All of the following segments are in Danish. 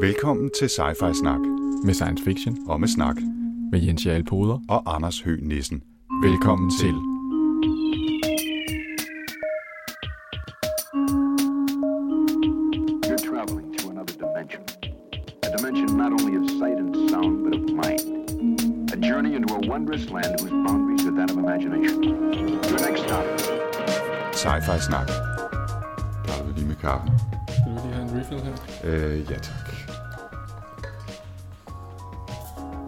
Velkommen til Sci-Fi Snak med science fiction og med snak med Jens Jarl Poder. og Anders Høgh Nissen. Velkommen til. You're traveling to another dimension. A dimension not only of sight and sound, but of mind. A journey into a wondrous land whose boundaries are that of imagination. Your next stop, Sci-Fi Snak. Plejer vi lige med kaffen? Skal du lige have en refill her? Øh, ja tak.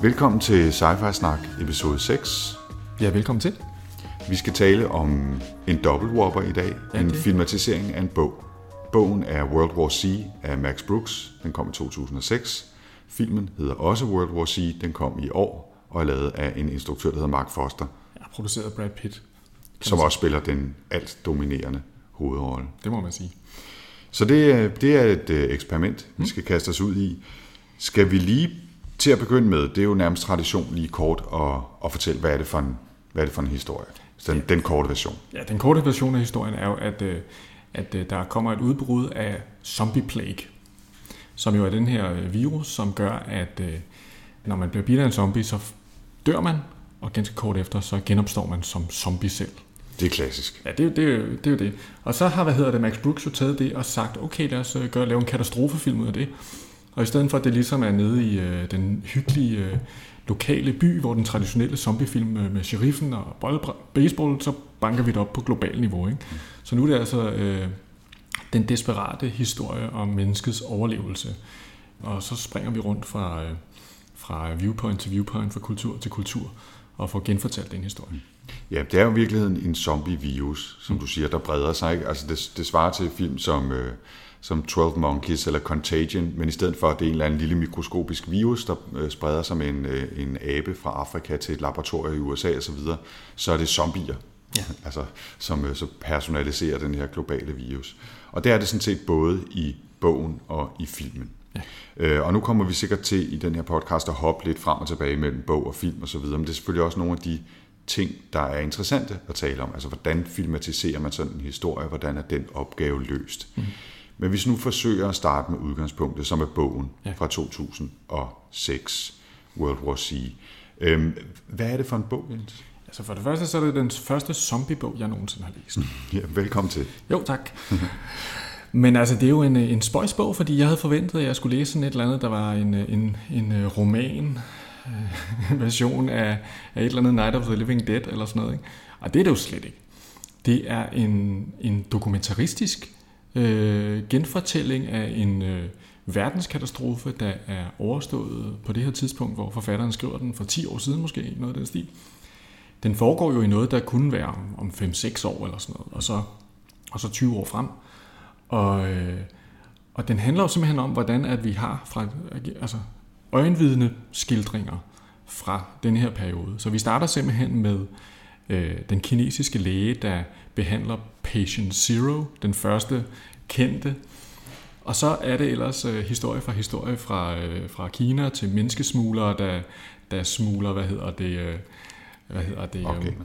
Velkommen til Sci-Fi Snak episode 6. Ja, velkommen til. Vi skal tale om en double whopper i dag. Ja, en det. filmatisering af en bog. Bogen er World War C af Max Brooks. Den kom i 2006. Filmen hedder også World War C. Den kom i år og er lavet af en instruktør, der hedder Mark Foster, har produceret Brad Pitt. som også spiller den alt dominerende hovedrolle. Det må man sige. Så det, er- det er et øh, eksperiment, vi skal kaste os ud i. Skal vi lige til at begynde med, det er jo nærmest tradition lige kort at, at fortælle, hvad er det for en, hvad er det for en historie. Den, den korte version. Ja, den korte version af historien er jo, at, øh, at øh, der kommer et udbrud af zombie plague, som jo er den her øh, virus, som gør, at når man bliver bidt af en zombie, så dør man, og ganske kort efter, så genopstår man som zombie selv. Det er klassisk. Ja, det er, jo- det, er, det er jo det. Og så har, hvad hedder det, Max Brooks jo taget det og sagt, okay, lad os gøre, lave en katastrofefilm ud af det. Og i stedet for, at det ligesom er nede i øh, den hyggelige øh, lokale by, hvor den traditionelle zombiefilm øh, med sheriffen og bold, baseball, så banker vi det op på global niveau. Ikke? Så nu er det altså øh, den desperate historie om menneskets overlevelse. Og så springer vi rundt fra, øh, fra viewpoint til viewpoint, fra kultur til kultur, og får genfortalt den historie. Ja, det er jo i virkeligheden en zombie-virus, som du siger, der breder sig. Ikke? Altså det, det svarer til film som, øh, som 12 Monkeys eller Contagion, men i stedet for, at det er en eller anden lille mikroskopisk virus, der øh, spreder sig med en, øh, en abe fra Afrika til et laboratorium i USA osv., så, så er det zombier, Ja. altså, som øh, så personaliserer den her globale virus. Og det er det sådan set både i bogen og i filmen. Ja. Øh, og nu kommer vi sikkert til i den her podcast at hoppe lidt frem og tilbage mellem bog og film og så videre, men det er selvfølgelig også nogle af de ting, der er interessante at tale om. Altså, hvordan filmatiserer man sådan en historie? Hvordan er den opgave løst? Mm. Men hvis nu forsøger at starte med udgangspunktet, som er bogen Ja. fra 2006, World War C. Øhm, hvad er det for en bog, Jens? Altså for det første, så er det den første zombiebog, jeg nogensinde har læst. Ja, velkommen til. Jo, tak. Men altså, det er jo en, en spøjsbog, fordi jeg havde forventet, at jeg skulle læse sådan et eller andet, der var en, en, en øh, roman øh, version af, af et eller andet Night of the Living Dead eller sådan noget. Ikke? Og det er det jo slet ikke. Det er en, en dokumentaristisk øh, genfortælling af en øh, verdenskatastrofe, der er overstået på det her tidspunkt, hvor forfatteren skriver den for 10 år siden måske, noget af den stil. Den foregår jo i noget, der kunne være om, om 5-6 år eller sådan noget, og så, og så 20 år frem. Og, øh, og den handler jo simpelthen om, hvordan at vi har fra, altså, øjenvidne skildringer fra den her periode. Så vi starter simpelthen med øh, den kinesiske læge, der behandler patient zero, den første kendte. Og så er det ellers øh, historie fra historie fra, øh, fra Kina til menneskesmuglere, der, der smugler, hvad hedder det, øh, hvad hedder det, Organer.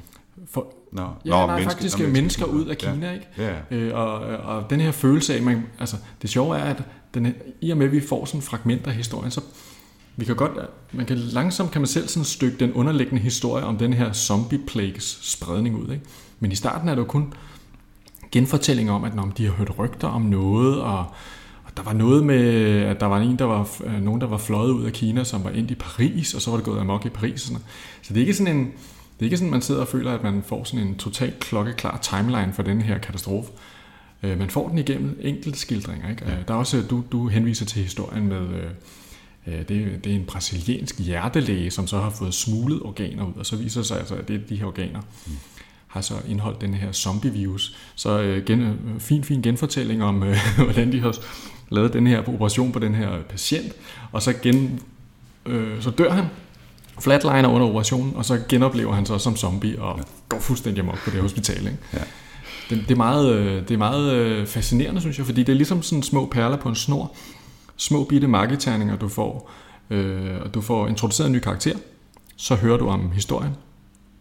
for, Nå, Ja, Nå, der er menneske- faktisk nå, mennesker, ud af Ja. Kina, ikke? Ja, ja. Øh, og, og den her følelse af, man, altså det sjove er, at den, i og med, at vi får sådan fragmenter af historien, så vi kan godt, man kan langsomt kan man selv sådan stykke den underliggende historie om den her zombie plagues spredning ud, ikke? Men i starten er det jo kun genfortællinger om, at når de har hørt rygter om noget, og, og der var noget med, at der var en, der var, øh, nogen, der var fløjet ud af Kina, som var endt i Paris, og så var det gået amok i Paris. Og sådan. Så det er ikke sådan en, det er ikke sådan, man sidder og føler, at man får sådan en totalt klokkeklar timeline for den her katastrofe. Øh, Man får den igennem enkelte skildringer. Ikke? Ja. Der er også, du, du henviser til historien med, øh, øh, det, det er en brasiliansk hjertelæge, som så har fået smuglet organer ud, og så viser det sig altså, at det er de her organer har så indholdt den her zombie-virus. Så øh, gen, øh, fin, fin genfortælling om, øh, hvordan de har lavet den her operation på den her patient, og så, gen, øh, så dør han, flatliner under operationen, og så genoplever han så som zombie og går fuldstændig amok på det hospital. Ikke? Ja. Det, det, er meget, øh, det er meget øh, fascinerende, synes jeg, fordi det er ligesom sådan små perler på en snor. Små bitte marketerninger, du får. Øh, og du får introduceret en ny karakter, så hører du om historien,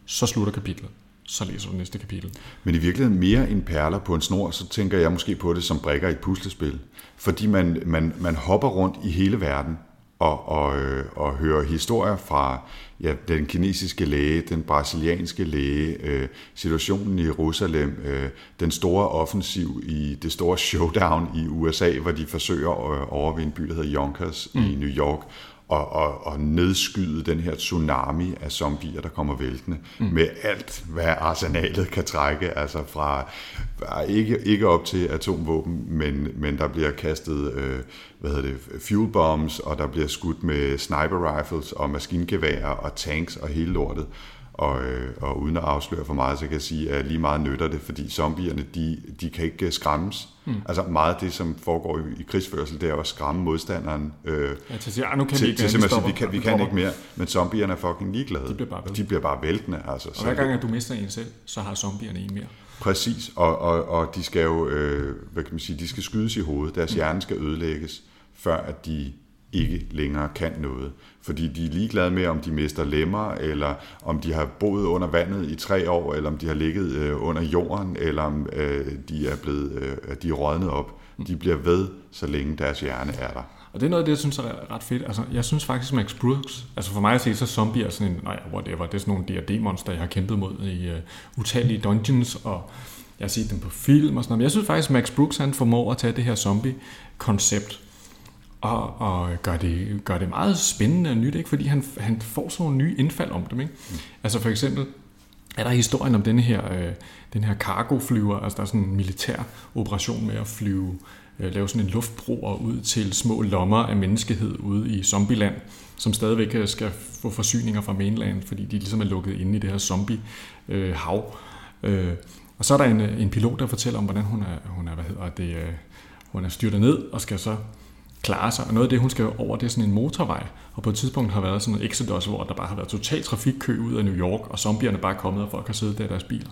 så slutter kapitlet. Så læser du næste kapitel. Men i virkeligheden mere end perler på en snor, så tænker jeg måske på det som brikker i et puslespil. Fordi man, man, man hopper rundt i hele verden og, og, øh, og hører historier fra ja, den kinesiske læge, den brasilianske læge, øh, situationen i Jerusalem, øh, den store offensiv i det store showdown i USA, hvor de forsøger at overvinde en by, der hedder Yonkers mm. i New York, og, og, og nedskyde den her tsunami af zombier, der kommer væltende, mm. med alt, hvad arsenalet kan trække, altså fra, ikke, ikke op til atomvåben, men, men der bliver kastet øh, hvad hedder det, fuel bombs, og der bliver skudt med sniper rifles og maskingeværer og tanks og hele lortet. Og, øh, og uden at afsløre for meget, så kan jeg sige, at lige meget nytter det, fordi zombierne, de, de kan ikke skræmmes. Mm. Altså meget af det, som foregår i, i krigsførsel, det er jo at skræmme modstanderen øh, ja, til, ja, nu kan til, vi ikke, til simpelthen at sige, vi kan, vi kan ikke mere, men zombierne er fucking ligeglade. De bliver bare. De bliver bare væltende altså. Og hver gang, at du mister en selv, så har zombierne en mere. Præcis, og, og, og de skal jo, øh, hvad kan man sige, de skal skydes i hovedet, deres mm. hjerne skal ødelægges, før at de ikke længere kan noget. Fordi de er ligeglade med, om de mister lemmer, eller om de har boet under vandet i tre år, eller om de har ligget øh, under jorden, eller om øh, de er blevet øh, de er rådnet op. De bliver ved, så længe deres hjerne er der. Og det er noget af det, jeg synes er ret fedt. Altså, jeg synes faktisk, Max Brooks, altså for mig at se, så zombie er sådan en, nej, whatever, det er sådan nogle D&D-monster, jeg har kæmpet mod i uh, utallige dungeons, og jeg har set dem på film og sådan noget. Men jeg synes faktisk, Max Brooks, han formår at tage det her zombie-koncept, og, og gør, det, gør det meget spændende og nyt, ikke? fordi han, han får sådan nogle nye indfald om dem. Ikke? Mm. Altså for eksempel er der historien om denne her, øh, den her cargo-flyver, altså der er sådan en militær operation med at flyve, øh, lave sådan en luftbroer ud til små lommer af menneskehed ude i zombieland, som stadigvæk øh, skal få forsyninger fra mainland, fordi de ligesom er lukket inde i det her zombie-hav. Øh, og så er der en, en pilot, der fortæller om, hvordan hun er, hun er, hvad hedder det, øh, hun er styrtet ned og skal så klare sig. Og noget af det, hun skal over, det er sådan en motorvej. Og på et tidspunkt har været sådan en exodus, hvor der bare har været total trafikkø ud af New York, og zombierne bare er kommet, og folk har siddet der i deres biler.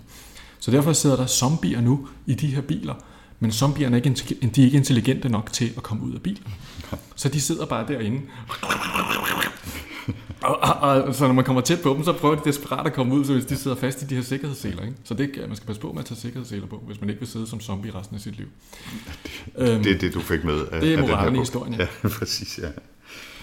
Så derfor sidder der zombier nu i de her biler, men zombierne er ikke, de er ikke intelligente nok til at komme ud af bilen. Så de sidder bare derinde og, og, og, så når man kommer tæt på dem, så prøver de desperat at komme ud, så hvis de sidder fast i de her sikkerhedsseler. Ikke? Så det, man skal passe på med at tage sikkerhedsseler på, hvis man ikke vil sidde som zombie resten af sit liv. Det, øhm, det er det, du fik med af, Det er moralen i historien, ja. ja. præcis, ja.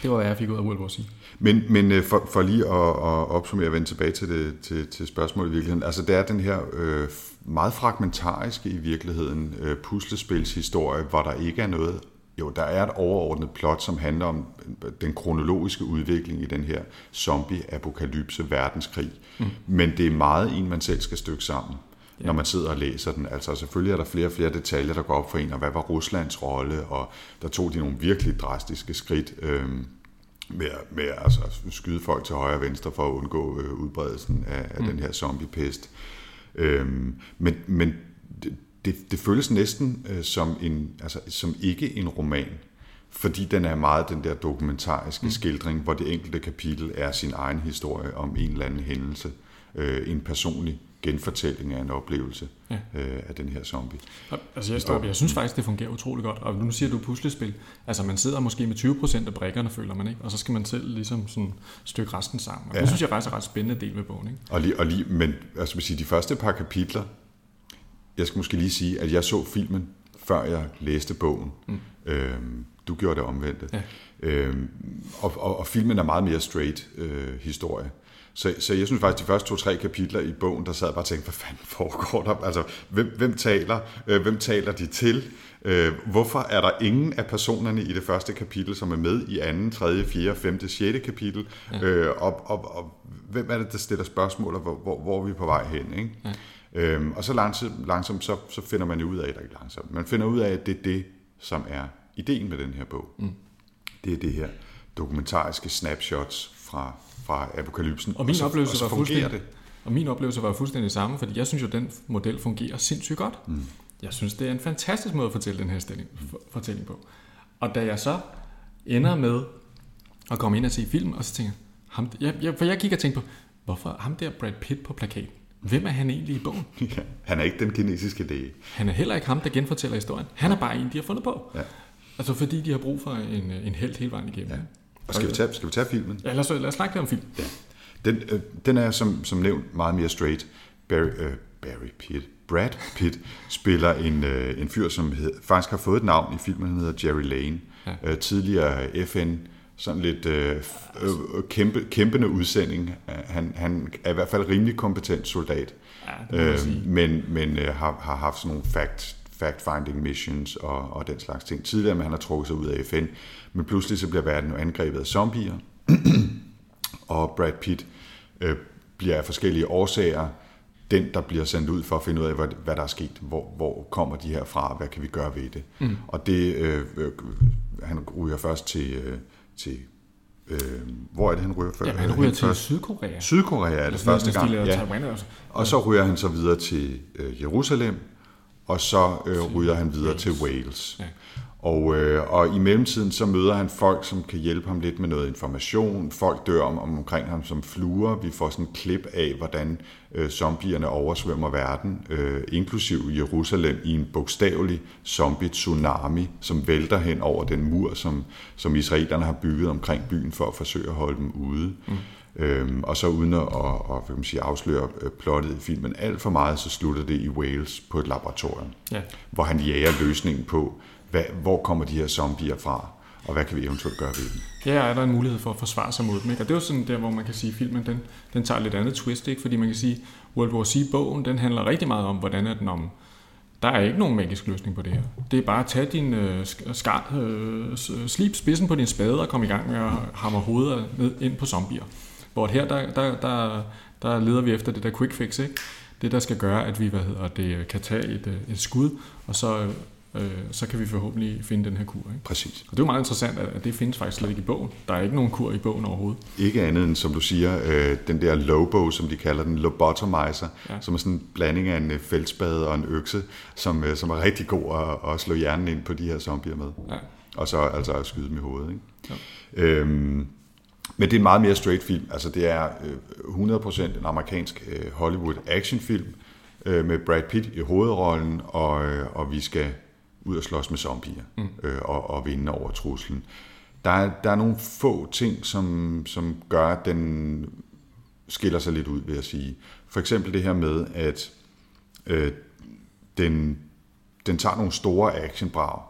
Det var, hvad jeg fik ud af World War C. Men, men øh, for, for lige at, at opsummere og vende tilbage til, det, til, til spørgsmålet i virkeligheden, altså det er den her øh, meget fragmentariske i virkeligheden øh, puslespilshistorie, hvor der ikke er noget jo, der er et overordnet plot, som handler om den kronologiske udvikling i den her zombie-apokalypse verdenskrig. Mm. Men det er meget en, man selv skal stykke sammen, ja. når man sidder og læser den. Altså selvfølgelig er der flere og flere detaljer, der går op for en, og hvad var Ruslands rolle, og der tog de nogle virkelig drastiske skridt øh, med, med altså, at skyde folk til højre og venstre for at undgå øh, udbredelsen af, af mm. den her zombiepest. Øh, men, men det, det føles næsten øh, som, en, altså, som ikke en roman, fordi den er meget den der dokumentariske mm. skildring, hvor det enkelte kapitel er sin egen historie om en eller anden hændelse, øh, en personlig genfortælling af en oplevelse ja. øh, af den her zombie. Altså jeg, står, jeg synes faktisk, det fungerer utrolig godt. Og nu siger du puslespil. Altså man sidder måske med 20% af brækkerne, føler man, ikke? Og så skal man selv ligesom sådan stykke resten sammen. Og ja. det synes jeg faktisk er ret spændende del med bogen, ikke? Og lige, og lige men altså, sige, de første par kapitler, jeg skal måske lige sige, at jeg så filmen, før jeg læste bogen. Mm. Øhm, du gjorde det omvendte. Ja. Øhm, og, og, og filmen er meget mere straight øh, historie. Så, så jeg synes faktisk, de første to-tre kapitler i bogen, der sad jeg bare og tænkte, hvad fanden foregår der? Altså, hvem, hvem taler? Øh, hvem taler de til? Øh, hvorfor er der ingen af personerne i det første kapitel, som er med i anden, tredje, fjerde, femte, sjette kapitel? Ja. Øh, og, og, og hvem er det, der stiller spørgsmål, og hvor, hvor, hvor er vi på vej hen? Ikke? Ja. Øhm, og så langsomt, langsomt så, så finder man ud af, eller ikke langsomt, man finder ud af, at det er det, som er ideen med den her bog. Mm. Det er det her dokumentariske snapshots fra, fra apokalypsen. Og min og så, oplevelse og så var fuldstændig, det. Og min oplevelse var fuldstændig samme, fordi jeg synes jo, at den model fungerer sindssygt godt. Mm. Jeg synes, det er en fantastisk måde at fortælle den her stilling, fortælling på. Og da jeg så ender med at komme ind og se film, og så tænker ham, jeg, jeg, for jeg gik og tænkte på, hvorfor ham der Brad Pitt på plakaten? Hvem er han egentlig i bogen? Ja, han er ikke den kinesiske læge. Han er heller ikke ham, der genfortæller historien. Han er bare en, de har fundet på. Ja. Altså fordi de har brug for en, en held hele vejen igennem. Ja. Og skal vi, tage, skal vi tage filmen? Ja, lad os, lad os snakke om film. Ja. Den, øh, den er som, som nævnt meget mere straight. Barry, øh, Barry Pitt, Brad Pitt spiller en, øh, en fyr, som hed, faktisk har fået et navn i filmen, han hedder Jerry Lane. Ja. Øh, tidligere FN, sådan lidt øh, øh, kæmpe, kæmpende udsending. Han, han er i hvert fald rimelig kompetent soldat, ja, øh, men, men øh, har, har haft sådan nogle fact, fact-finding missions og, og den slags ting. Tidligere, men han har trukket sig ud af FN, men pludselig så bliver verden jo angrebet af zombier, og Brad Pitt øh, bliver af forskellige årsager den, der bliver sendt ud for at finde ud af, hvad, hvad der er sket. Hvor, hvor kommer de her fra? Hvad kan vi gøre ved det? Mm. Og det, øh, øh, han ryger først til, øh, til øh, hvor er det, han ryger først? Ja, han ryger til først? Sydkorea. Sydkorea er det altså, første gang. Ja. også. Og så ryger han så videre til øh, Jerusalem, og så øh, ryger han videre Wales. til Wales. Ja. Og, øh, og i mellemtiden så møder han folk, som kan hjælpe ham lidt med noget information. Folk dør om, om omkring ham som fluer. Vi får sådan en klip af, hvordan øh, zombierne oversvømmer verden, øh, inklusiv Jerusalem i en bogstavelig zombie-tsunami, som vælter hen over den mur, som, som israelerne har bygget omkring byen for at forsøge at holde dem ude. Mm. Øhm, og så uden at, at, at hvad man sige, afsløre øh, plottet i filmen alt for meget, så slutter det i Wales på et laboratorium, ja. hvor han jager løsningen på, hvad, hvor kommer de her zombier fra, og hvad kan vi eventuelt gøre ved dem? Ja, er der en mulighed for at forsvare sig mod dem. Ikke? Og det er jo sådan der, hvor man kan sige, at filmen den, den tager lidt andet twist, ikke? fordi man kan sige, World War C-bogen, den handler rigtig meget om, hvordan er den om, der er ikke nogen magisk løsning på det her. Det er bare at tage din øh, skar, øh, slip spidsen på din spade og komme i gang med at hamre hovedet ned ind på zombier. Hvor her, der, der, der, der leder vi efter det der quick fix, ikke? Det, der skal gøre, at vi hvad hedder det, kan tage et, øh, et skud, og så øh, øh, så kan vi forhåbentlig finde den her kur. Ikke? Præcis. Og det er jo meget interessant, at det findes faktisk slet ikke i bogen. Der er ikke nogen kur i bogen overhovedet. Ikke andet end, som du siger, øh, den der lobo, som de kalder den, lobotomizer, ja. som er sådan en blanding af en øh, fældspade og en økse, som, øh, som er rigtig god at, at slå hjernen ind på de her zombier med. Ja. Og så altså at skyde dem i hovedet. Ikke? Ja. Øhm, men det er en meget mere straight film. Altså det er 100% en amerikansk Hollywood actionfilm med Brad Pitt i hovedrollen, og, og vi skal ud og slås med zombier mm. øh, og, og vinde over truslen. Der er, der er nogle få ting, som, som gør, at den skiller sig lidt ud, vil jeg sige. For eksempel det her med, at øh, den, den tager nogle store actionbrag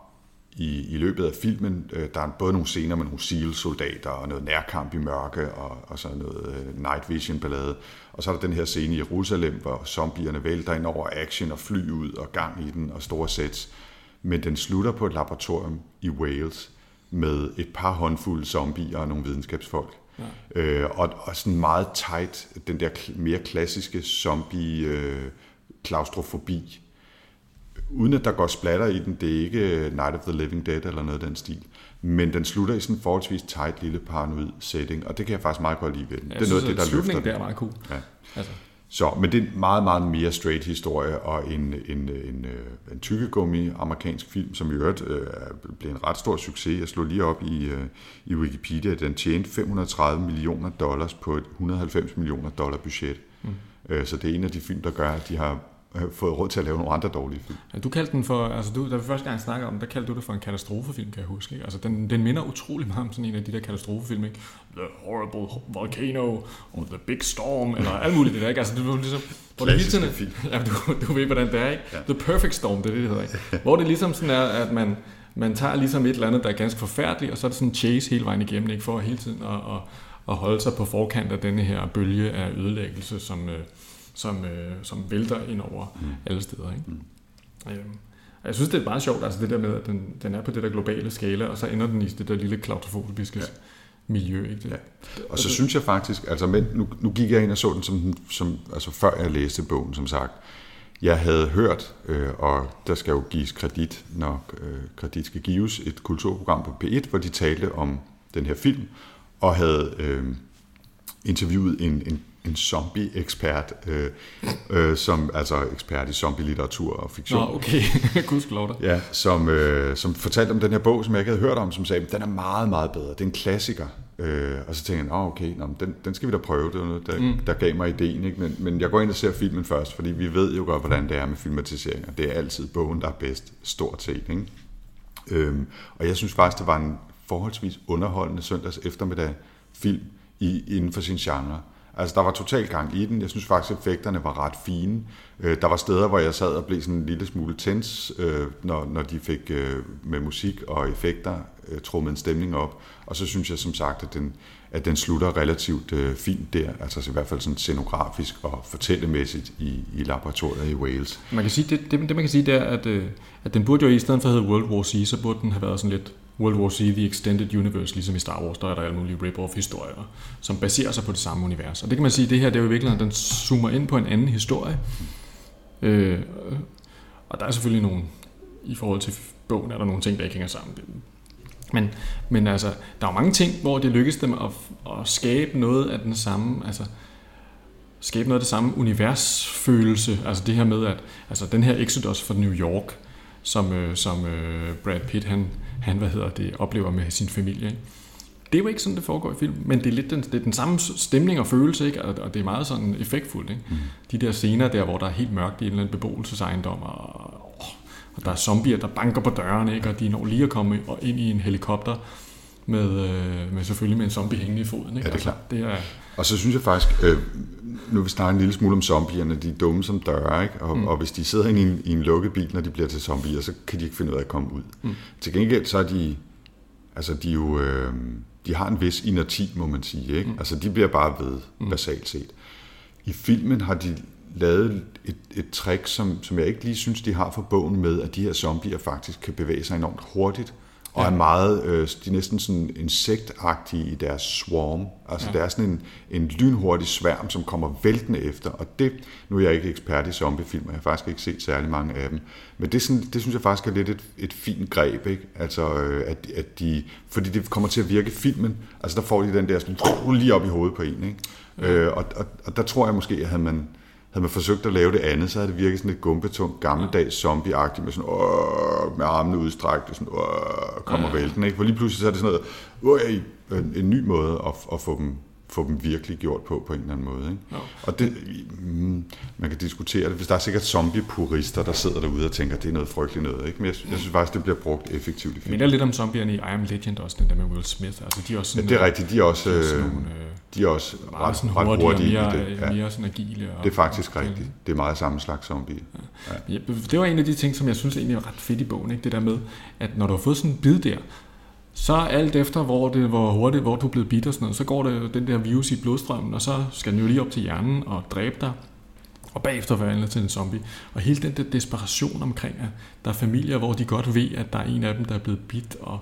i, i løbet af filmen. Øh, der er både nogle scener med nogle SEAL-soldater og noget nærkamp i mørke og, og så noget øh, night vision-ballade. Og så er der den her scene i Jerusalem, hvor zombierne vælter ind over action og fly ud og gang i den og store sets men den slutter på et laboratorium i Wales med et par håndfulde zombier og nogle videnskabsfolk. Ja. Øh, og, og sådan meget tight, den der mere klassiske zombie øh. Uden at der går splatter i den, det er ikke Night of the Living Dead eller noget af den stil. Men den slutter i sådan en forholdsvis tight lille paranoid setting, og det kan jeg faktisk meget godt lide ved den. Jeg det er synes, noget det, der løfter det er meget cool. Ja. Altså. Så, men det er en meget, meget mere straight historie, og en, en, en, en tykkegummi amerikansk film, som i øvrigt øh, blev en ret stor succes. Jeg slog lige op i, øh, i Wikipedia, den tjente 530 millioner dollars på et 190 millioner dollar budget. Mm. Øh, så det er en af de film, der gør, at de har fået råd til at lave nogle andre dårlige film. Ja, du kaldte den for, altså du, da vi første gang snakkede om der kaldte du det for en katastrofefilm, kan jeg huske. Ikke? Altså den, den minder utrolig meget om sådan en af de der katastrofefilm, ikke? The Horrible Volcano, og The Big Storm, eller alt muligt det der, ikke? Altså det var ligesom, hvor det hele tiden, ja, du, du ved, hvordan det er, ikke? Ja. The Perfect Storm, det er det, det hedder, ikke? Hvor det ligesom sådan er, at man, man tager ligesom et eller andet, der er ganske forfærdeligt, og så er det sådan en chase hele vejen igennem, ikke? For hele tiden at, at, at holde sig på forkant af denne her bølge af ødelæggelse, som, øh, som, øh, som vælter ind over mm. alle steder. Ikke? Mm. Øhm, jeg synes, det er meget sjovt, altså det der med, at den, den er på det der globale skala, og så ender den i det der lille klaustrofobiske ja. miljø. Ikke? Ja. Og så synes jeg faktisk, altså men, nu, nu gik jeg ind og så den, som, som, altså før jeg læste bogen, som sagt. Jeg havde hørt, øh, og der skal jo gives kredit, når øh, kredit skal gives, et kulturprogram på P1, hvor de talte om den her film, og havde øh, interviewet en, en en zombie-ekspert, øh, øh, som altså ekspert i zombie-litteratur og fiktion. Nå, okay. Gudskelov dig. Ja, som, øh, som fortalte om den her bog, som jeg ikke havde hørt om, som sagde, den er meget, meget bedre. Det er en klassiker. Øh, og så tænkte jeg, oh, okay, nå, den, den skal vi da prøve. Det var noget, der, mm. der gav mig ideen. Ikke? Men, men jeg går ind og ser filmen først, fordi vi ved jo godt, hvordan det er med filmatiseringer. Det er altid bogen, der er bedst, stort set. Ikke? Øhm, og jeg synes faktisk, det var en forholdsvis underholdende søndags eftermiddag film i, inden for sin genre. Altså, der var total gang i den. Jeg synes faktisk, at effekterne var ret fine. Øh, der var steder, hvor jeg sad og blev sådan en lille smule tens, øh, når, når de fik øh, med musik og effekter øh, trummet en stemning op. Og så synes jeg som sagt, at den, at den slutter relativt øh, fint der, altså i hvert fald sådan scenografisk og fortællemæssigt i, i laboratoriet i Wales. Man kan sige, det, det, det man kan sige, det er, at, øh, at den burde jo i stedet for at hedde World War Z, så burde den have været sådan lidt World War Z, The Extended Universe, ligesom i Star Wars, der er der alle mulige rip-off-historier, som baserer sig på det samme univers. Og det kan man sige, det her, det er jo i virkeligheden, den zoomer ind på en anden historie. Øh, og der er selvfølgelig nogle, i forhold til bogen, er der nogle ting, der ikke hænger sammen. Men, men altså, der er mange ting, hvor det lykkes dem at, at skabe noget af den samme, altså, skabe noget af det samme universfølelse. Altså det her med, at altså den her Exodus fra New York, som, øh, som øh, Brad Pitt, han, han hvad hedder det, oplever med sin familie. Ikke? Det er jo ikke sådan, det foregår i film, men det er lidt den, det er den samme stemning og følelse, ikke? Og, og det er meget sådan effektfuldt. Ikke? Mm. De der scener der, hvor der er helt mørkt i en eller anden beboelsesejendom, og, og der er zombier, der banker på døren, ikke? og de når lige at komme ind i en helikopter, med, øh, med selvfølgelig med en zombie hængende i foden. Ikke? Ja, det er altså, klart. Det er, Og så synes jeg faktisk, øh, nu vil vi snakke en lille smule om zombierne, de er dumme som døre, ikke? Og, mm. og hvis de sidder inde i en, i en lukket bil, når de bliver til zombier, så kan de ikke finde ud af at komme ud. Mm. Til gengæld så er de, altså de er jo, øh, de har en vis inerti, må man sige, ikke? Mm. Altså de bliver bare ved, mm. basalt set. I filmen har de lavet et, et trick, som, som jeg ikke lige synes, de har for bogen med, at de her zombier faktisk kan bevæge sig enormt hurtigt, og ja. er meget, øh, de er næsten sådan insektagtige i deres swarm. Altså ja. der er sådan en, en lynhurtig sværm, som kommer væltende efter, og det, nu er jeg ikke ekspert i zombiefilm, og jeg har faktisk ikke set særlig mange af dem, men det, sådan, det synes jeg faktisk er lidt et, et fint greb, ikke? Altså, øh, at, at de, fordi det kommer til at virke filmen, altså der får de den der sådan, lige op i hovedet på en, ikke? Ja. Øh, og, og, og der tror jeg måske, at havde man, havde man forsøgt at lave det andet, så havde det virket sådan lidt gumpetungt, gammeldags zombie-agtigt, med sådan, åh, med armene udstrækt, og sådan, åh, kommer ja. vælten, ikke? For lige pludselig så er det sådan noget, åh, en, en ny måde at, at få dem få dem virkelig gjort på, på en eller anden måde. Ikke? Ja. Og det, mm, man kan diskutere det. Hvis der er sikkert zombie-purister, der sidder derude og tænker, at det er noget frygteligt noget. Ikke? Men jeg, jeg synes faktisk, det bliver brugt effektivt i filmen. Men lidt om zombierne i I Am Legend også, den der med Will Smith. Altså, de er også sådan, ja, det er rigtigt. De er også, de er også, nogle, øh, de er også ret, sådan ret hurtige, hurtige mere, det. Ja. mere sådan agile. Og, det er faktisk og, rigtigt. Det er meget samme slags zombie. Ja. Ja. Det var en af de ting, som jeg synes egentlig er ret fedt i bogen. Ikke? Det der med, at når du har fået sådan en bid der, så alt efter, hvor, det, hvor hurtigt hvor du er blevet bidt og sådan noget, så går det den der virus i blodstrømmen, og så skal den jo lige op til hjernen og dræbe dig, og bagefter forvandle til en zombie. Og hele den der desperation omkring, at der er familier, hvor de godt ved, at der er en af dem, der er blevet bidt, og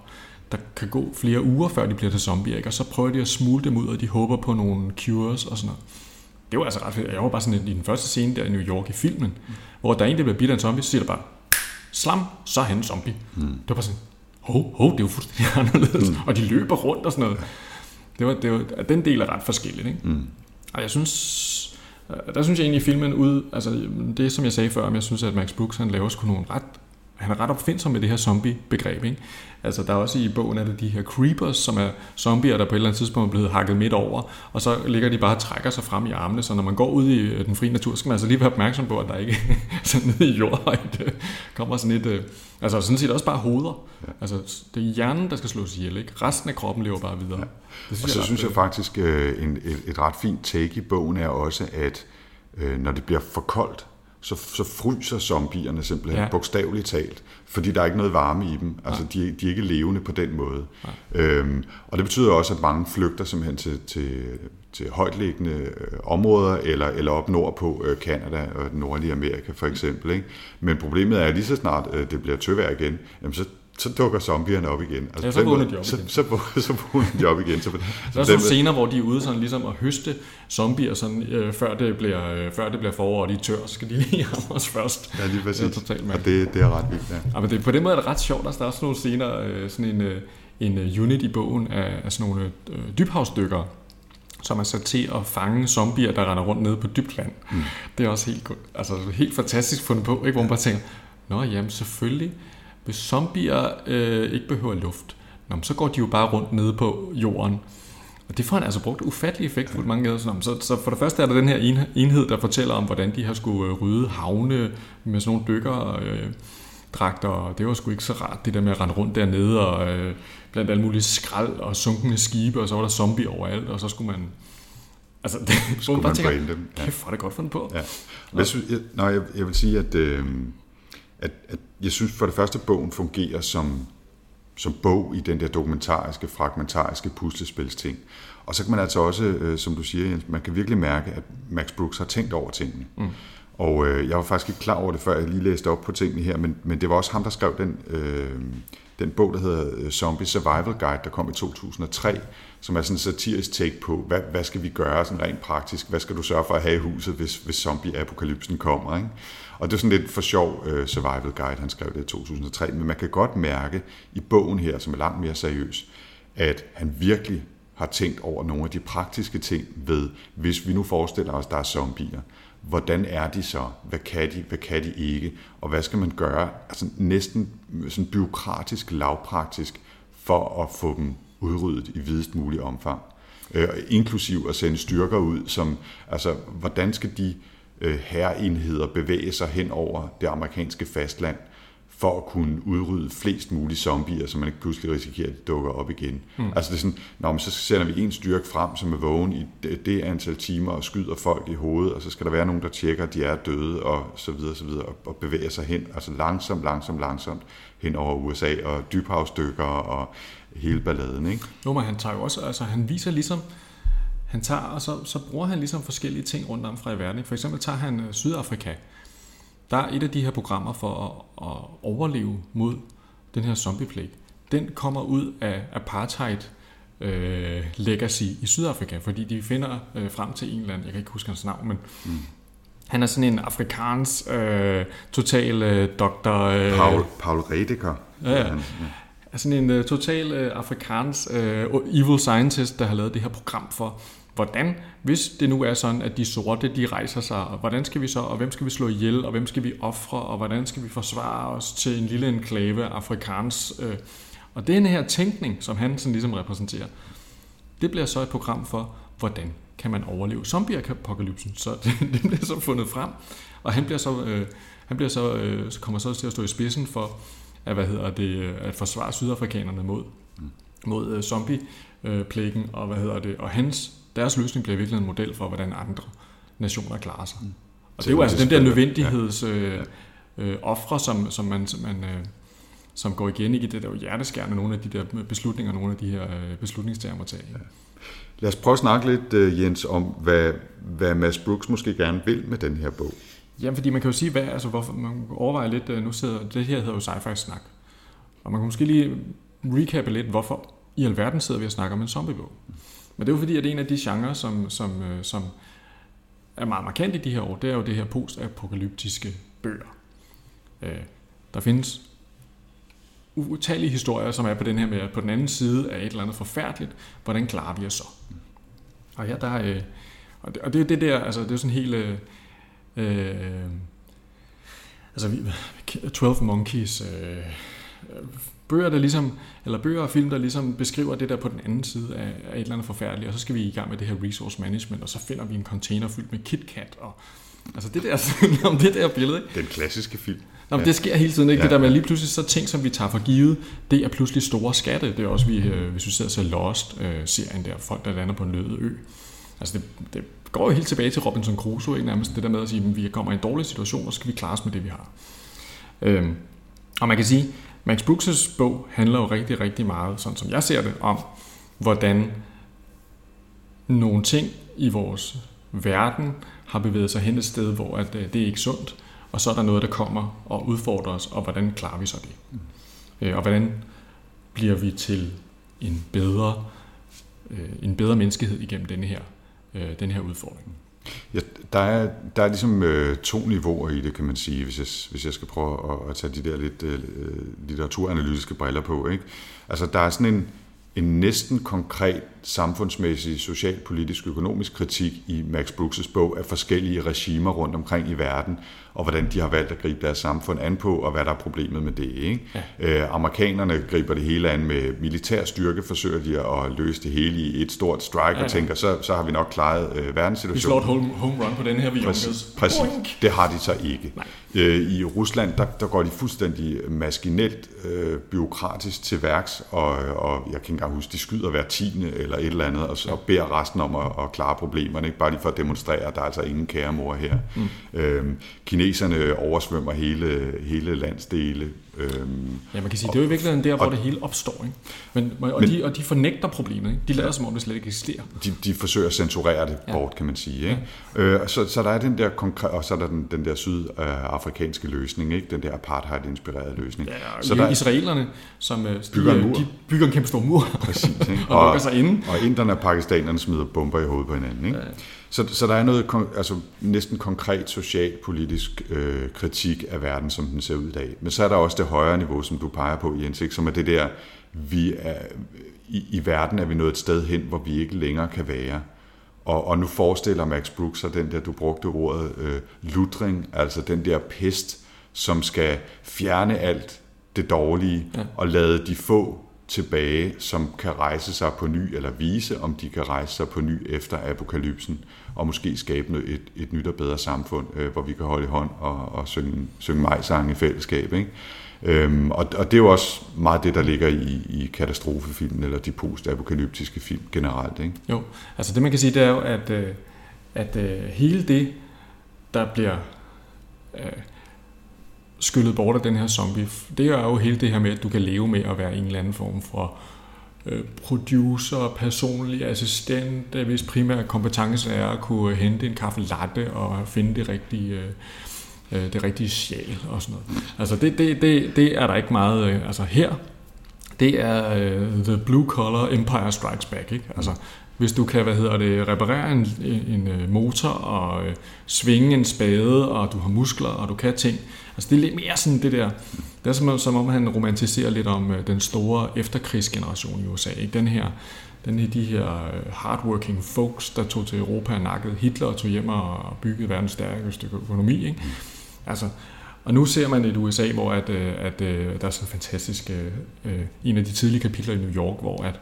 der kan gå flere uger, før de bliver til zombie, ikke? og så prøver de at smule dem ud, og de håber på nogle cures og sådan noget. Det var altså ret fedt. Jeg var bare sådan i den første scene der i New York i filmen, mm. hvor der er en, der bliver bidt af en zombie, så siger der bare, slam, så er han en zombie. Mm. Det var bare sådan, hov, hov, det er jo fuldstændig anderledes. Mm. Og de løber rundt og sådan noget. Det var, det var, den del er ret forskelligt. Ikke? Mm. Og jeg synes, der synes jeg egentlig, at filmen ud, altså det som jeg sagde før, om jeg synes, at Max Brooks han laver sgu nogle ret han er ret opfindsom med det her zombie-begreb. Ikke? Altså, der er også i bogen, det de her creepers, som er zombier, der på et eller andet tidspunkt er blevet hakket midt over, og så ligger de bare og trækker sig frem i armene, så når man går ud i øh, den frie natur, skal man altså lige være opmærksom på, at der ikke sådan nede i jordhøjde kommer sådan et, øh, altså sådan set også bare hoveder. Ja. Altså, det er hjernen, der skal slås ihjel, ikke? Resten af kroppen lever bare videre. Ja. Det synes og så jeg synes jeg faktisk, øh, en, et, et ret fint take i bogen er også, at øh, når det bliver for koldt, så, så fryser zombierne simpelthen, ja. bogstaveligt talt, fordi der er ikke noget varme i dem. Altså, de, de er ikke levende på den måde. Øhm, og det betyder også, at mange flygter simpelthen til, til, til højtliggende øh, områder, eller, eller op nordpå, øh, Canada og den nordlige Amerika for eksempel. Ikke? Men problemet er, at lige så snart øh, det bliver tøvær igen, jamen så så dukker zombierne op igen. Altså, ja, så vågner de op så, igen. Så, så, så vågner de op igen. Så, der er sådan scener, hvor de er ude sådan, ligesom at høste zombier, sådan, øh, før, det bliver, øh, før det bliver forår, og de er tør, så skal de lige have os først. Ja, lige præcis. Det er totalt og det, det er ret vildt, ja. ja men det, på den måde er det ret sjovt. Altså, der er også nogle scener, øh, sådan en, øh, en øh, unit i bogen af, af sådan nogle øh, dybhavsdykkere, som er sat til at fange zombier, der render rundt nede på dybt land. Mm. Det er også helt, altså, helt fantastisk fundet på, ikke? hvor man bare tænker, Nå jamen selvfølgelig, hvis zombier øh, ikke behøver luft, nå, så går de jo bare rundt nede på jorden. Og det får han altså brugt ufattelig effektfuldt mange gange. Så, så for det første er der den her enhed, der fortæller om, hvordan de har skulle øh, rydde havne med sådan nogle dykker øh, dragter, og det var sgu ikke så rart, det der med at rende rundt dernede, og øh, blandt alle mulige skrald og sunkende skibe, og så var der zombie overalt, og så skulle man Altså, det, Skulle man man tænker, dem? Ja. kæft, hvor er det godt fundet på. Ja. Jeg, synes, jeg, nej, jeg, jeg vil sige, at, øh, at, at jeg synes for det første, at bogen fungerer som, som bog i den der dokumentariske, fragmentariske puslespilsting. Og så kan man altså også, øh, som du siger, Jens, man kan virkelig mærke, at Max Brooks har tænkt over tingene. Mm. Og øh, jeg var faktisk ikke klar over det, før jeg lige læste op på tingene her, men, men det var også ham, der skrev den, øh, den bog, der hedder øh, Zombie Survival Guide, der kom i 2003, som er sådan en satirisk take på, hvad, hvad skal vi gøre sådan rent praktisk? Hvad skal du sørge for at have i huset, hvis, hvis zombie-apokalypsen kommer? Ikke? Og det er sådan lidt for sjov uh, survival guide, han skrev det i 2003, men man kan godt mærke i bogen her, som er langt mere seriøs, at han virkelig har tænkt over nogle af de praktiske ting ved, hvis vi nu forestiller os, der er zombier, hvordan er de så? Hvad kan de? Hvad kan de ikke? Og hvad skal man gøre? Altså næsten sådan byråkratisk, lavpraktisk, for at få dem udryddet i videst mulig omfang. Øh, inklusiv at sende styrker ud, som, altså, hvordan skal de øh, herreenheder bevæge sig hen over det amerikanske fastland, for at kunne udrydde flest mulige zombier, så man ikke pludselig risikerer, at de dukker op igen. Mm. Altså det er sådan, når man så sender vi en styrke frem, som er vågen i det, antal timer og skyder folk i hovedet, og så skal der være nogen, der tjekker, at de er døde, og så videre, så videre, og, og bevæger sig hen, altså langsomt, langsomt, langsomt hen over USA, og dybhavsdykker og hele balladen, ikke? Jo, men han tager jo også, altså han viser ligesom, han tager, og så, så bruger han ligesom forskellige ting rundt om fra i verden. For eksempel tager han øh, Sydafrika. Der er et af de her programmer for at, at overleve mod den her zombie. Den kommer ud af apartheid øh, legacy i Sydafrika, fordi de finder øh, frem til en eller anden, jeg kan ikke huske hans navn, men mm. han er sådan en afrikansk øh, total øh, doktor... Øh, Paul, Paul Redeker. Ja, ja. Er sådan en uh, total uh, afrikansk uh, evil scientist, der har lavet det her program for, hvordan, hvis det nu er sådan, at de sorte, de rejser sig, og hvordan skal vi så, og hvem skal vi slå ihjel, og hvem skal vi ofre, og hvordan skal vi forsvare os til en lille enklave af afrikansk. Uh, og den her tænkning, som han sådan ligesom repræsenterer, det bliver så et program for, hvordan kan man overleve zombie-apokalypsen. Så det, det bliver så fundet frem, og han bliver så, øh, han bliver så, øh, så kommer så til at stå i spidsen for, at, hvad hedder det, at forsvare sydafrikanerne mod, mm. mod uh, zombie-plagen, og hvad hedder det, og hans, deres løsning bliver virkelig en model for, hvordan andre nationer klarer sig. Mm. Og det er jo altså den der nødvendigheds øh, øh, ofre, som, som man, som, man øh, som går igen i det der hjerteskærende, nogle af de der beslutninger, nogle af de her øh, beslutningstager må tage. Ja. Lad os prøve at snakke lidt, øh, Jens, om hvad, hvad Mads Brooks måske gerne vil med den her bog. Jamen, fordi man kan jo sige, hvad, altså, hvorfor, man overvejer lidt, nu sidder, det her hedder jo sci-fi snak. Og man kan måske lige recappe lidt, hvorfor i alverden sidder vi og snakker om en zombiebog. Men det er jo fordi, at en af de genrer, som, som, øh, som er meget markant i de her år, det er jo det her postapokalyptiske bøger. Øh, der findes utallige historier, som er på den her med, på den anden side af et eller andet forfærdeligt. Hvordan klarer vi os så? Og her der er, og det, og det er det der, altså det er sådan helt, Øh, altså 12 Monkeys, øh, bøger, der ligesom, eller bøger og film, der ligesom beskriver det der på den anden side af, af et eller andet forfærdeligt, og så skal vi i gang med det her resource management, og så finder vi en container fyldt med KitKat, og altså det der, om det der billede. Ikke? Den klassiske film. Nå, men ja. det sker hele tiden, ikke? Ja. Det der med lige pludselig så ting, som vi tager for givet, det er pludselig store skatte. Det er også, vi, øh, hvis vi sidder ser Lost-serien der, folk der lander på en løde ø. Altså det, det går jo helt tilbage til Robinson Crusoe, ikke? nærmest det der med at sige, at vi kommer i en dårlig situation, og så skal vi klare os med det, vi har. Øhm, og man kan sige, Max Brooks' bog handler jo rigtig, rigtig meget, sådan som jeg ser det, om hvordan nogle ting i vores verden har bevæget sig hen et sted, hvor at, øh, det er ikke sundt, og så er der noget, der kommer og udfordrer os, og hvordan klarer vi så det? Mm. Øh, og hvordan bliver vi til en bedre, øh, en bedre menneskehed igennem denne her øh, den her udfordring. Ja, der, er, der er ligesom øh, to niveauer i det, kan man sige, hvis jeg, hvis jeg skal prøve at, at tage de der lidt øh, litteraturanalytiske briller på. Ikke? Altså, der er sådan en, en næsten konkret samfundsmæssig, socialpolitisk, økonomisk kritik i Max Brooks' bog af forskellige regimer rundt omkring i verden, og hvordan de har valgt at gribe deres samfund an på, og hvad der er problemet med det. Ikke? Ja. Øh, amerikanerne griber det hele an med militær styrke, forsøger de at løse det hele i et stort strike, ja, ja. og tænker, så, så har vi nok klaret øh, verdenssituationen. Vi slår et home, home run på den her, vi Præcis, præcis. det har de så ikke. Nej. Øh, I Rusland, der, der går de fuldstændig maskinelt, øh, byråkratisk til værks, og, og jeg kan ikke engang huske, de skyder hver tiende eller et eller andet, og så beder resten om at, at klare problemerne, ikke bare lige for at demonstrere, at der er altså ingen kære mor her. Mm. Øh, kineserne oversvømmer hele, hele landsdele, Øhm, ja, man kan sige, det er jo i virkeligheden der, hvor og, det hele opstår. Ikke? Men, og, men, de, og de fornægter problemet. Ikke? De lader som om, det slet ikke eksisterer. De, de forsøger at censurere det ja. bort, kan man sige. Ikke? Ja. Øh, så, så der er den der konkre- og så er der den, den der sydafrikanske løsning, ikke? den der apartheid-inspirerede løsning. Ja, så der er israelerne, som øh, bygger, de, en mur. de bygger en kæmpe stor mur Præcis, ikke? og, og sig inde. Og inderne og pakistanerne smider bomber i hovedet på hinanden. Ikke? Ja. Så, så der er noget altså, næsten konkret socialpolitisk øh, kritik af verden, som den ser ud i dag. Men så er der også det højere niveau, som du peger på, Jens, ikke? som er det der, vi er, i, i verden er vi nået et sted hen, hvor vi ikke længere kan være. Og, og nu forestiller Max Brooks sig den der, du brugte ordet, øh, lutring, altså den der pest, som skal fjerne alt det dårlige ja. og lade de få tilbage, som kan rejse sig på ny, eller vise, om de kan rejse sig på ny efter apokalypsen, og måske skabe et, et nyt og bedre samfund, øh, hvor vi kan holde i hånd og, og synge, synge majsange i fællesskab. Ikke? Øhm, og, og det er jo også meget det, der ligger i, i katastrofefilmen, eller de post-apokalyptiske film generelt. Ikke? Jo, altså det man kan sige, det er jo, at, øh, at, at hele det, der bliver... Øh, skyllet bort af den her zombie, det er jo hele det her med, at du kan leve med at være en eller anden form for øh, producer, personlig assistent, øh, hvis primære kompetence er at kunne hente en kaffe latte og finde det rigtige, øh, øh, det rigtige sjæl og sådan noget. Altså det, det, det, det er der ikke meget, øh, altså her, det er The Blue Collar Empire Strikes Back, ikke? Altså hvis du kan, hvad hedder det, reparere en, en motor og øh, svinge en spade, og du har muskler, og du kan ting. Altså det er lidt mere sådan det der, det er som, som om han romantiserer lidt om øh, den store efterkrigsgeneration i USA. Ikke? Den her, den her, de her øh, hardworking folks, der tog til Europa og nakkede Hitler og tog hjem og byggede verdens stærkeste økonomi. Ikke? Altså, og nu ser man et USA, hvor at, øh, at, at der er sådan en fantastisk, en af de tidlige kapitler i New York, hvor at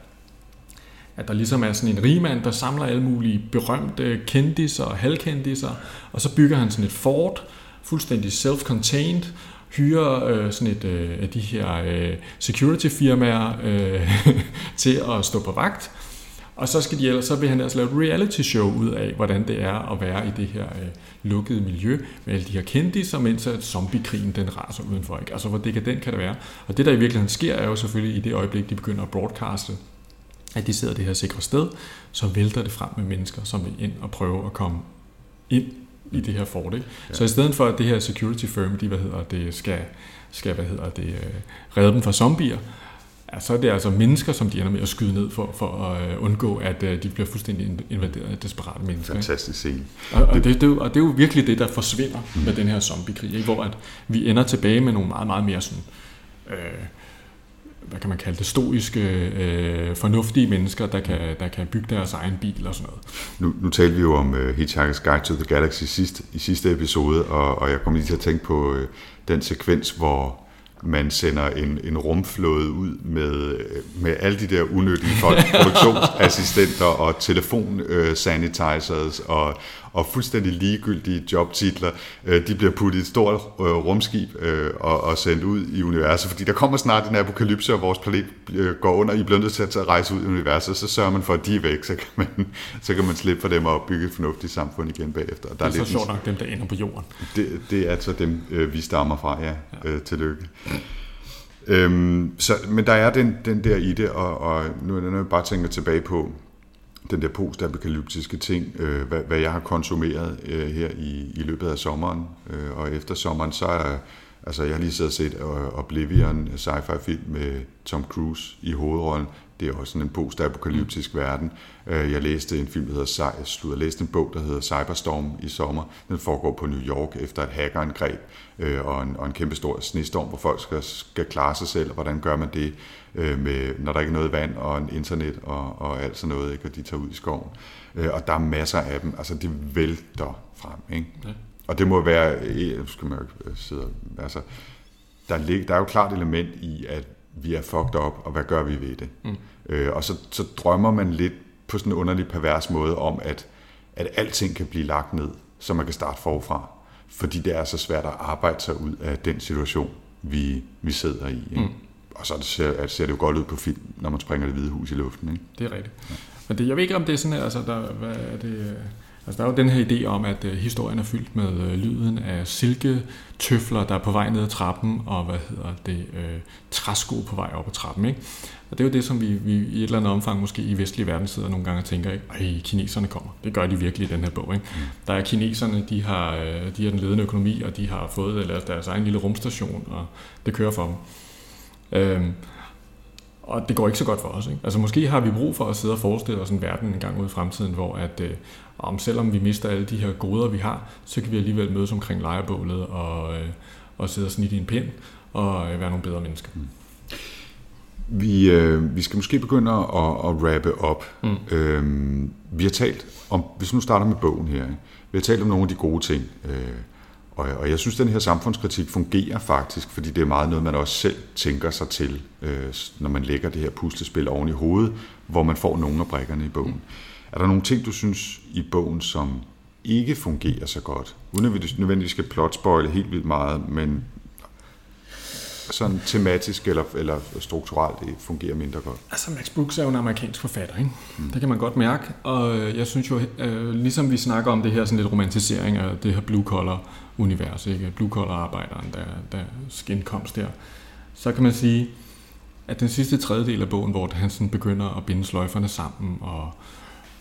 at der ligesom er sådan en rigmand, der samler alle mulige berømte kendiser og halvkendiser, og så bygger han sådan et fort, fuldstændig self-contained, hyrer øh, sådan et øh, af de her øh, security firmaer øh, til at stå på vagt, og så, skal de, ellers, så vil han altså lave et reality show ud af, hvordan det er at være i det her øh, lukkede miljø med alle de her kendiser, mens at zombiekrigen den raser udenfor. Ikke? Altså hvor dekadent kan det være? Og det der i virkeligheden sker, er jo selvfølgelig i det øjeblik, de begynder at broadcaste at de sidder det her sikre sted, så vælter det frem med mennesker, som vil ind og prøve at komme ind i det her fort. Ikke? Ja. Så i stedet for, at det her security firm, de hvad hedder, det skal, skal hvad hedder det, øh, redde dem fra zombier, ja, så er det altså mennesker, som de ender med at skyde ned for, for at øh, undgå, at øh, de bliver fuldstændig invaderet af desperate mennesker. Fantastisk scene. Og, og, det, det, og det er jo virkelig det, der forsvinder mm. med den her zombiekrig, ikke? hvor at vi ender tilbage med nogle meget, meget mere sådan, øh, hvad kan man kalde det, stoiske, øh, fornuftige mennesker, der kan, der kan bygge deres egen bil og sådan noget. Nu, nu talte vi jo om uh, Hitchhiker's Guide to the Galaxy sidst, i sidste episode, og, og jeg kom lige til at tænke på uh, den sekvens, hvor man sender en, en rumflåde ud med, med alle de der unødige folk, produktionsassistenter og telefonsanitizers øh, og, og fuldstændig ligegyldige jobtitler, øh, de bliver puttet i et stort øh, rumskib øh, og, og sendt ud i universet, fordi der kommer snart en apokalypse, og vores planet går under, I bliver nødt til at rejse ud i universet, så sørger man for, at de er væk, så kan man, så kan man slippe for dem og bygge et fornuftigt samfund igen bagefter. Og der det er, er så sjovt nok dem, der ender på jorden. Det, det er altså dem, vi stammer fra, ja. ja. Tillykke. Øhm, så, men der er den, den der i det, og, og nu, nu jeg bare tænker tilbage på, den der postapokalyptiske ting, øh, hvad, hvad jeg har konsumeret øh, her i, i løbet af sommeren. Øh, og efter sommeren, så er altså jeg har lige siddet og set øh, Oblivion, sci-fi film med Tom Cruise i hovedrollen. Det er også sådan en postapokalyptisk verden. Øh, jeg læste en film, der hedder jeg læste en bog, der hedder Cyberstorm i sommer. Den foregår på New York efter et hackerangreb øh, og en, og en kæmpe stor snestorm, hvor folk skal, skal klare sig selv. Hvordan gør man det, øh, med, når der ikke er noget vand og en internet og, og alt sådan noget, ikke? og de tager ud i skoven. Og der er masser af dem. Altså, det vælter frem. Ikke? Ja. og det må være, skal man jo sidde, altså, der, lig, der er jo klart element i, at vi er fucked up, og hvad gør vi ved det? Mm. Øh, og så, så drømmer man lidt på sådan en underlig pervers måde om, at, at alting kan blive lagt ned, så man kan starte forfra. Fordi det er så svært at arbejde sig ud af den situation, vi, vi sidder i. Ikke? Mm. Og så ser, ser det jo godt ud på film, når man springer det hvide hus i luften. Ikke? Det er rigtigt. Ja. Men det, jeg ved ikke, om det er sådan her, altså, der, hvad er det, Altså, der er jo den her idé om, at øh, historien er fyldt med øh, lyden af silketøfler, der er på vej ned ad trappen, og hvad hedder det, øh, træsko på vej op ad trappen. Ikke? Og det er jo det, som vi, vi i et eller andet omfang måske i vestlige verden sidder nogle gange og tænker, at kineserne kommer. Det gør de virkelig i den her bog. Ikke? Mm. Der er kineserne, de har, øh, de har den ledende økonomi, og de har fået eller deres egen lille rumstation, og det kører for dem. Øhm, og det går ikke så godt for os. Ikke? Altså måske har vi brug for at sidde og forestille os en verden en gang ud i fremtiden, hvor at, øh, om selvom vi mister alle de her goder, vi har, så kan vi alligevel mødes omkring lejrebålet og, øh, og sidde og snitte i en pind og øh, være nogle bedre mennesker. Mm. Vi, øh, vi skal måske begynde at, at rappe op. Mm. Øhm, vi har talt om, hvis nu starter med bogen her, vi har talt om nogle af de gode ting. Øh, og, og jeg synes, at den her samfundskritik fungerer faktisk, fordi det er meget noget, man også selv tænker sig til, øh, når man lægger det her puslespil oven i hovedet, hvor man får nogle af brækkerne i bogen. Mm. Er der nogle ting, du synes i bogen, som ikke fungerer så godt? Uden at vi nødvendigvis skal plotspoile helt vildt meget, men sådan tematisk eller, eller strukturelt det fungerer mindre godt. Altså Max Brooks er jo en amerikansk forfatter, ikke? Mm. Det kan man godt mærke, og jeg synes jo, øh, ligesom vi snakker om det her sådan lidt romantisering af det her blue collar univers, ikke? Blue collar arbejderen, der, der skinkomst der, så kan man sige, at den sidste tredjedel af bogen, hvor han sådan begynder at binde sløjferne sammen og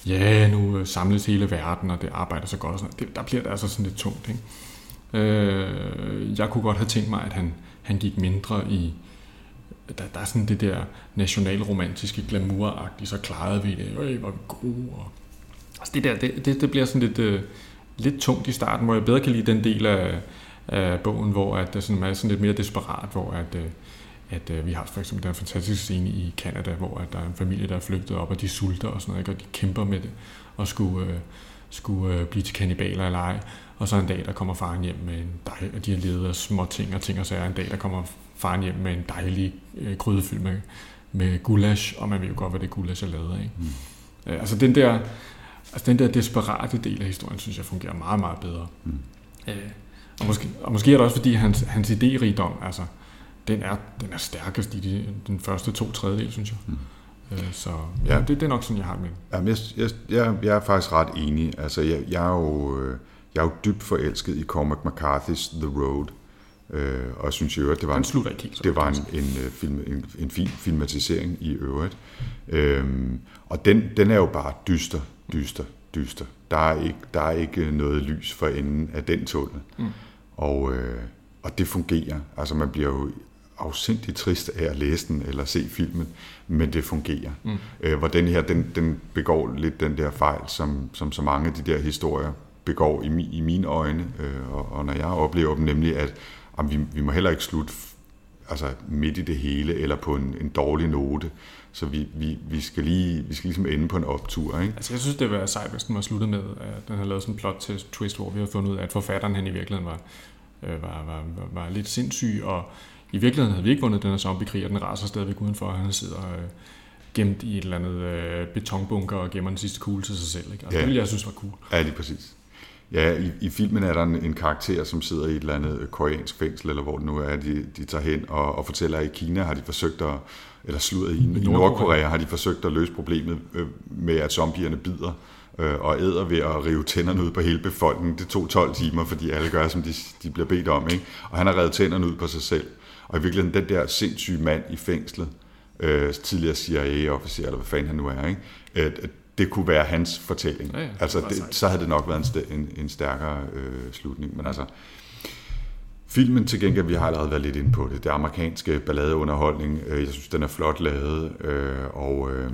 ja, nu øh, samles hele verden, og det arbejder så godt. Og sådan det, der bliver det altså sådan lidt tungt. Ikke? Øh, jeg kunne godt have tænkt mig, at han, han gik mindre i... Der, der er sådan det der nationalromantiske, glamouragtige, så klarede vi det. Øh, hvor vi gode. Og, altså det der, det, det, det bliver sådan lidt, øh, lidt tungt i starten, hvor jeg bedre kan lide den del af, af bogen, hvor at det sådan, er sådan lidt mere desperat, hvor at, Øh, at øh, vi har for eksempel den fantastiske scene i Kanada, hvor at der er en familie, der er flygtet op, og de sulter og sådan noget, ikke? og de kæmper med det, og skulle, øh, skulle øh, blive til kannibaler eller ej. Og så en dag, der kommer faren hjem med en dej, og de har levet af små ting og ting, og så er en dag, der kommer faren hjem med en dejlig øh, grydefyld med, med gulasch, og man ved jo godt, hvad det gulasch er lavet af. Mm. Øh, altså den der, altså den der desperate del af historien, synes jeg fungerer meget, meget bedre. Mm. Øh, og, måske, og måske er det også, fordi hans, hans idérigdom, altså, den er, den er stærkest i de, den første to tredjedel, synes jeg. Mm. Øh, så ja, ja. Det, det er nok sådan, jeg har med. Jamen, jeg, jeg, jeg, jeg er faktisk ret enig. Altså, jeg, jeg, er jo, øh, jeg er jo dybt forelsket i Cormac McCarthy's The Road. Øh, og jeg synes jo, at det var, en, ikke helt, det var en, en, øh, film, en, en fin filmatisering i øvrigt. Øhm, og den, den er jo bare dyster, dyster, dyster. Der er ikke, der er ikke noget lys for enden af den tunnel. Mm. Og, øh, og det fungerer. Altså man bliver jo afsindigt trist af at læse den eller se filmen, men det fungerer. Mm. Øh, hvor den her, den, den begår lidt den der fejl, som, som så mange af de der historier begår i, i mine øjne, øh, og, og når jeg oplever dem, nemlig at om vi, vi må heller ikke slutte altså midt i det hele, eller på en, en dårlig note. Så vi, vi, vi, skal lige, vi skal ligesom ende på en optur. Ikke? Altså jeg synes, det var sejt, hvis den var sluttet med, at den har lavet sådan en plot til twist, hvor vi har fundet ud af, at forfatteren han i virkeligheden var, øh, var, var, var, var lidt sindssyg, og i virkeligheden havde vi ikke vundet den her zombiekrig, og den raser stadigvæk udenfor, og han sidder øh, gemt i et eller andet øh, betonbunker og gemmer den sidste kugle til sig selv. Ikke? Altså, ja. Det ville jeg synes var cool. Ja, lige præcis. Ja, i, i filmen er der en, en karakter, som sidder i et eller andet koreansk fængsel, eller hvor det nu er, de, de tager hen og, og fortæller, at i Kina har de forsøgt at, eller slutter i, i Nordkorea har de forsøgt at løse problemet øh, med, at zombierne bider øh, og æder ved at rive tænderne ud på hele befolkningen. Det tog 12 timer, fordi alle gør, som de, de bliver bedt om. Ikke? Og han har revet tænderne ud på sig selv. Og i virkeligheden den der sindssyge mand i fængslet, øh, tidligere CIA-officer, eller hvad fanden han nu er, ikke? At, det kunne være hans fortælling. Ja, ja, altså, det, så havde det nok været en, en, en stærkere øh, slutning. Men altså, filmen til gengæld, vi har allerede været lidt inde på det, det amerikanske balladeunderholdning, øh, jeg synes, den er flot lavet, øh, og, øh,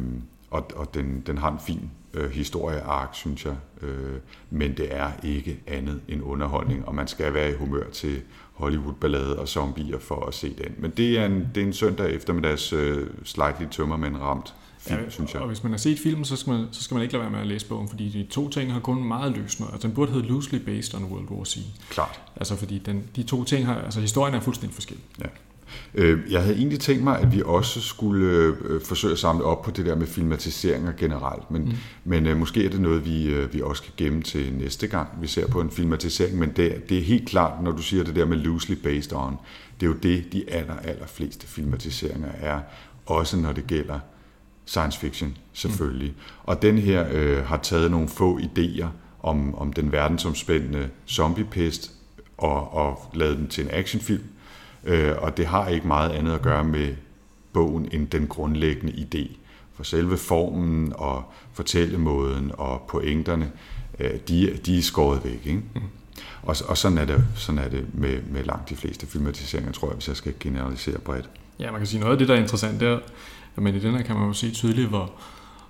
og, og den, den har en fin øh, historieark, synes jeg. Øh, men det er ikke andet end underholdning, og man skal være i humør til Hollywood-ballade og zombier for at se den. Men det er en, det er en søndag eftermiddags øh, slightly tømmermænd ramt film, ja, synes jeg. Og hvis man har set filmen, så skal, man, så skal man ikke lade være med at læse bogen, fordi de to ting har kun meget løst noget. Altså den burde hedde Loosely Based on World War C. Klart. Altså fordi den, de to ting har, altså historien er fuldstændig forskellig. Ja. Øh, jeg havde egentlig tænkt mig, at vi også skulle øh, forsøge at samle op på det der med filmatiseringer generelt, men, mm. men øh, måske er det noget, vi, vi også kan gemme til næste gang, vi ser på en filmatisering, men det, det er helt klart, når du siger det der med loosely based on, det er jo det, de aller, aller fleste filmatiseringer er, også når det gælder science fiction, selvfølgelig. Mm. Og den her øh, har taget nogle få idéer om, om den verdensomspændende zombiepest og, og lavet den til en actionfilm, Øh, og det har ikke meget andet at gøre med bogen end den grundlæggende idé. For selve formen og fortællemåden og pointerne, øh, de, de er skåret væk. Ikke? Mm. Og, og sådan er det, sådan er det med, med langt de fleste filmatiseringer, tror jeg, hvis jeg skal generalisere bredt. Ja, man kan sige, noget af det, der er interessant, det er, man i den her kan man jo se tydeligt, hvor,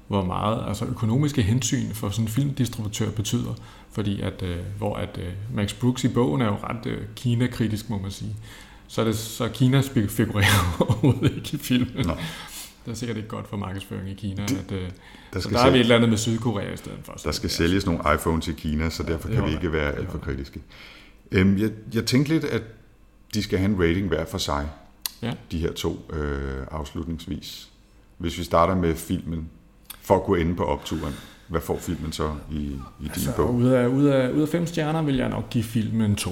hvor meget altså økonomiske hensyn for sådan en filmdistributør betyder. Fordi at, øh, hvor at øh, Max Brooks i bogen er jo ret øh, Kina-kritisk, må man sige så er det så Kina figurerer overhovedet ikke i filmen. Nå. Det er sikkert ikke godt for markedsføring i Kina. Det, at, øh, der så der er vi et eller andet med Sydkorea i stedet for. Der skal sælges nogle iPhones i Kina, så derfor ja, kan vi ikke være alt for kritiske. Øhm, jeg, jeg tænkte lidt, at de skal have en rating hver for sig, ja. de her to øh, afslutningsvis. Hvis vi starter med filmen, for at gå ende på opturen, hvad får filmen så i, i altså, din bog? Ud af, ud, af, ud af fem stjerner vil jeg nok give filmen to.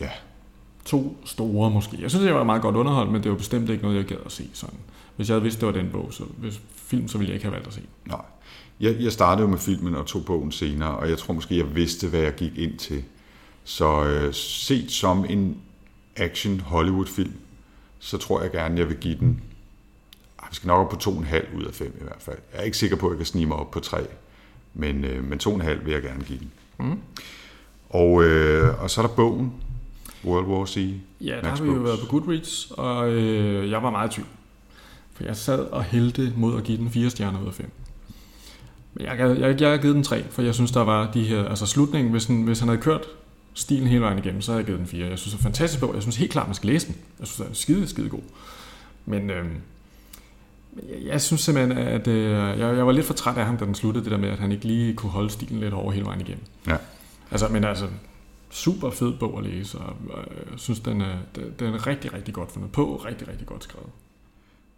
Ja, to store måske. Jeg synes, det var meget godt underholdt, men det var bestemt ikke noget, jeg gad at se sådan. Hvis jeg havde vidst, det var den bog, så hvis film, så ville jeg ikke have valgt at se. Nej. Jeg, jeg startede jo med filmen og tog bogen senere, og jeg tror måske, jeg vidste, hvad jeg gik ind til. Så øh, set som en action Hollywood-film, så tror jeg gerne, jeg vil give den... Jeg skal nok op på to og en halv ud af fem i hvert fald. Jeg er ikke sikker på, at jeg kan snige mig op på tre, men, øh, men to og en halv vil jeg gerne give den. Mm. Og, øh, og så er der bogen, World War C? Ja, der har vi jo været på Goodreads, og øh, jeg var meget tvivl. For jeg sad og hældte mod at give den fire stjerner ud af fem. Men jeg, jeg, jeg, jeg har givet den tre, for jeg synes, der var de her... Altså slutningen, hvis, den, hvis han havde kørt stilen hele vejen igennem, så havde jeg givet den fire. Jeg synes, det er fantastisk bog. Jeg synes helt klart, man skal læse den. Jeg synes, den er skide, skide god. Men øh, jeg, jeg synes simpelthen, at øh, jeg, jeg var lidt for træt af ham, da den sluttede, det der med, at han ikke lige kunne holde stilen lidt over hele vejen igennem. Ja. Altså, men altså, super fed bog at læse, og jeg synes, den er, den er rigtig, rigtig godt fundet på, rigtig, rigtig godt skrevet.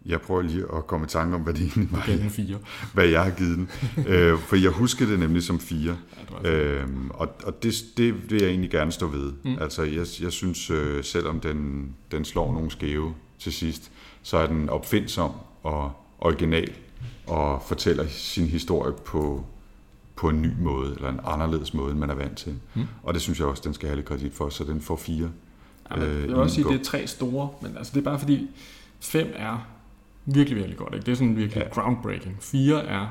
Jeg prøver lige at komme i tanke om, hvad det egentlig var. den fire. Hvad jeg har givet den. øh, for jeg husker det nemlig som fire. Ja, øh, og og det, det vil jeg egentlig gerne stå ved. Mm. Altså, jeg, jeg synes, øh, selvom den, den slår nogle skæve til sidst, så er den opfindsom og original og fortæller sin historie på, på en ny måde, eller en anderledes måde, end man er vant til. Mm. Og det synes jeg også, den skal have lidt kredit for, så den får fire. Ja, men, øh, jeg vil også sige, at det er tre store, men altså, det er bare fordi, fem er virkelig, virkelig godt. Ikke? Det er sådan virkelig ja. groundbreaking. Fire er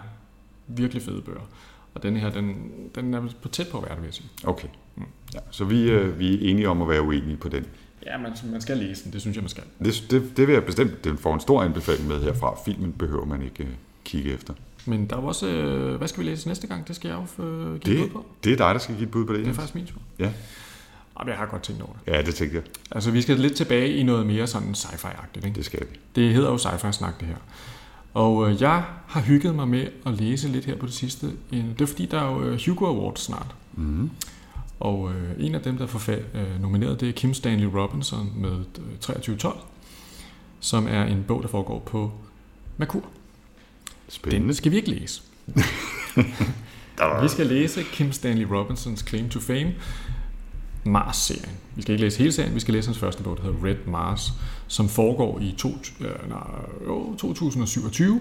virkelig fede bøger. Og den her, den, den er på tæt på at være det, vil jeg sige. Okay. Mm. Ja, så vi, øh, vi er enige om at være uenige på den. Ja, man, man skal læse den. Det synes jeg, man skal. Det, det, det vil jeg bestemt. Den får en stor anbefaling med herfra. Filmen behøver man ikke øh, kigge efter. Men der er også, øh, hvad skal vi læse næste gang? Det skal jeg jo øh, give det, bud på. Det er dig, der skal give et bud på det. Det er faktisk min tur. Ja. Jamen, jeg har godt tænkt over det. Ja, det tænkte jeg. Altså, vi skal lidt tilbage i noget mere sådan sci-fi-agtigt. Ikke? Det skal vi. Det hedder jo sci-fi-snak, det her. Og øh, jeg har hygget mig med at læse lidt her på det sidste. Det er fordi, der er jo øh, Hugo Awards snart. Mm-hmm. Og øh, en af dem, der er øh, nomineret, det er Kim Stanley Robinson med øh, 2312, som er en bog, der foregår på Merkur. Spændende. Den skal vi ikke læse. vi skal læse Kim Stanley Robinsons Claim to Fame, Mars-serien. Vi skal ikke læse hele serien, vi skal læse hans første bog, der hedder Red Mars, som foregår i to, øh, nej, 2027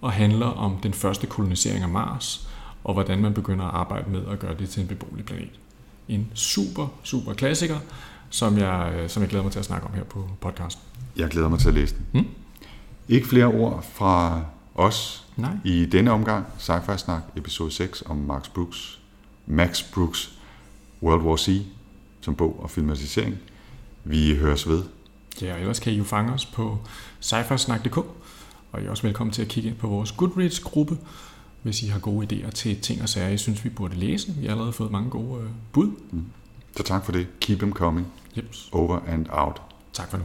og handler om den første kolonisering af Mars, og hvordan man begynder at arbejde med at gøre det til en beboelig planet. En super, super klassiker, som jeg, øh, som jeg glæder mig til at snakke om her på podcasten. Jeg glæder mig til at læse den. Hmm? Ikke flere ord fra os Nej. i denne omgang. Sci-Fi Snak, episode 6 om Max Brooks, Max Brooks World War C som bog og filmatisering. Vi høres ved. Ja, og ellers kan I jo fange os på sci og I er også velkommen til at kigge ind på vores Goodreads-gruppe, hvis I har gode idéer til ting og sager, I synes, vi burde læse. Vi har allerede fået mange gode øh, bud. Mm. Så tak for det. Keep them coming. Yep. Over and out. Tak for nu.